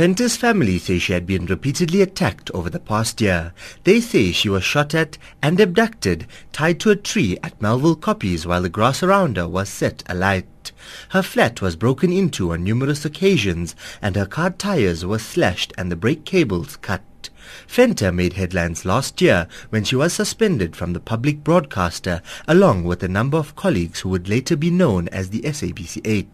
Venter's family say she had been repeatedly attacked over the past year. They say she was shot at and abducted, tied to a tree at Melville Koppies while the grass around her was set alight. Her flat was broken into on numerous occasions and her car tires were slashed and the brake cables cut. Venter made headlines last year when she was suspended from the public broadcaster along with a number of colleagues who would later be known as the SABC 8.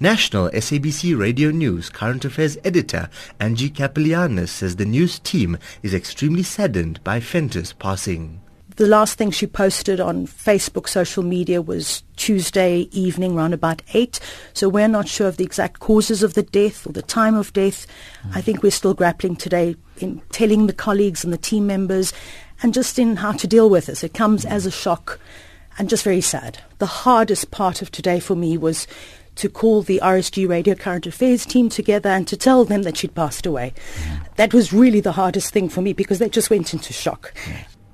National SABC Radio News current affairs editor Angie Kapelianis says the news team is extremely saddened by Venter's passing. The last thing she posted on Facebook social media was Tuesday evening around about 8. So we're not sure of the exact causes of the death or the time of death. Mm. I think we're still grappling today in telling the colleagues and the team members and just in how to deal with this. It comes as a shock and just very sad. The hardest part of today for me was to call the RSG Radio Current Affairs team together and to tell them that she'd passed away. Mm. That was really the hardest thing for me because they just went into shock.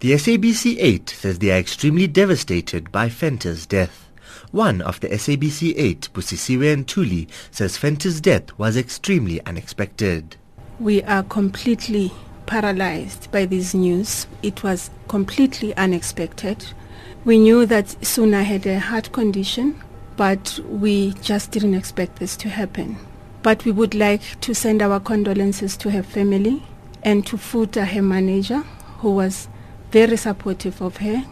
The SABC 8 says they are extremely devastated by Venter's death. One of the SABC 8, Busisiwe Ntuli, says Venter's death was extremely unexpected. We are completely paralyzed by this news. It was completely unexpected. We knew that Suna had a heart condition but we just didn't expect this to happen. But we would like to send our condolences to her family and to Foeta, her manager, who was very supportive of her.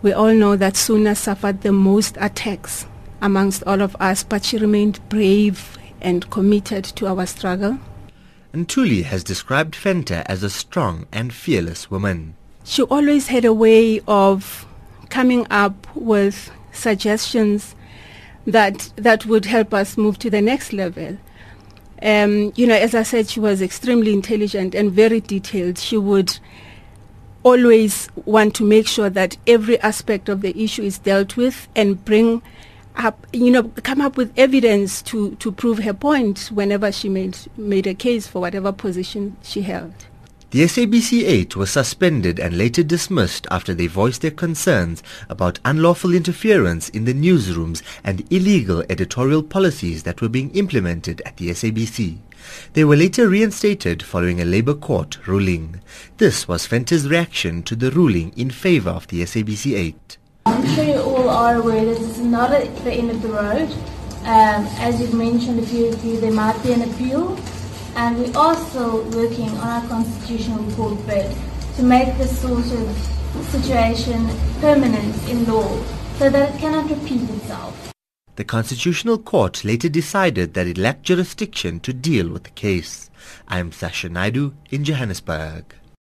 We all know that Suna suffered the most attacks amongst all of us, but she remained brave and committed to our struggle. Ntuli has described Venter as a strong and fearless woman. She always had a way of coming up with suggestions that that would help us move to the next level. Um, you know, as I said, she was extremely intelligent and very detailed. She would always want to make sure that every aspect of the issue is dealt with and bring up, you know, come up with evidence to, to prove her point whenever she made, made a case for whatever position she held. The SABC 8 was suspended and later dismissed after they voiced their concerns about unlawful interference in the newsrooms and illegal editorial policies that were being implemented at the SABC. They were later reinstated following a Labour court ruling. This was Venter's reaction to the ruling in favour of the SABC 8. I'm sure you all are aware that this is not the end of the road. Um, as you've mentioned a few of you, there might be an appeal and we're also working on our constitutional court bid to make this sort of situation permanent in law so that it cannot repeat itself. The Constitutional Court later decided that it lacked jurisdiction to deal with the case. I am Sasha Naidu in Johannesburg.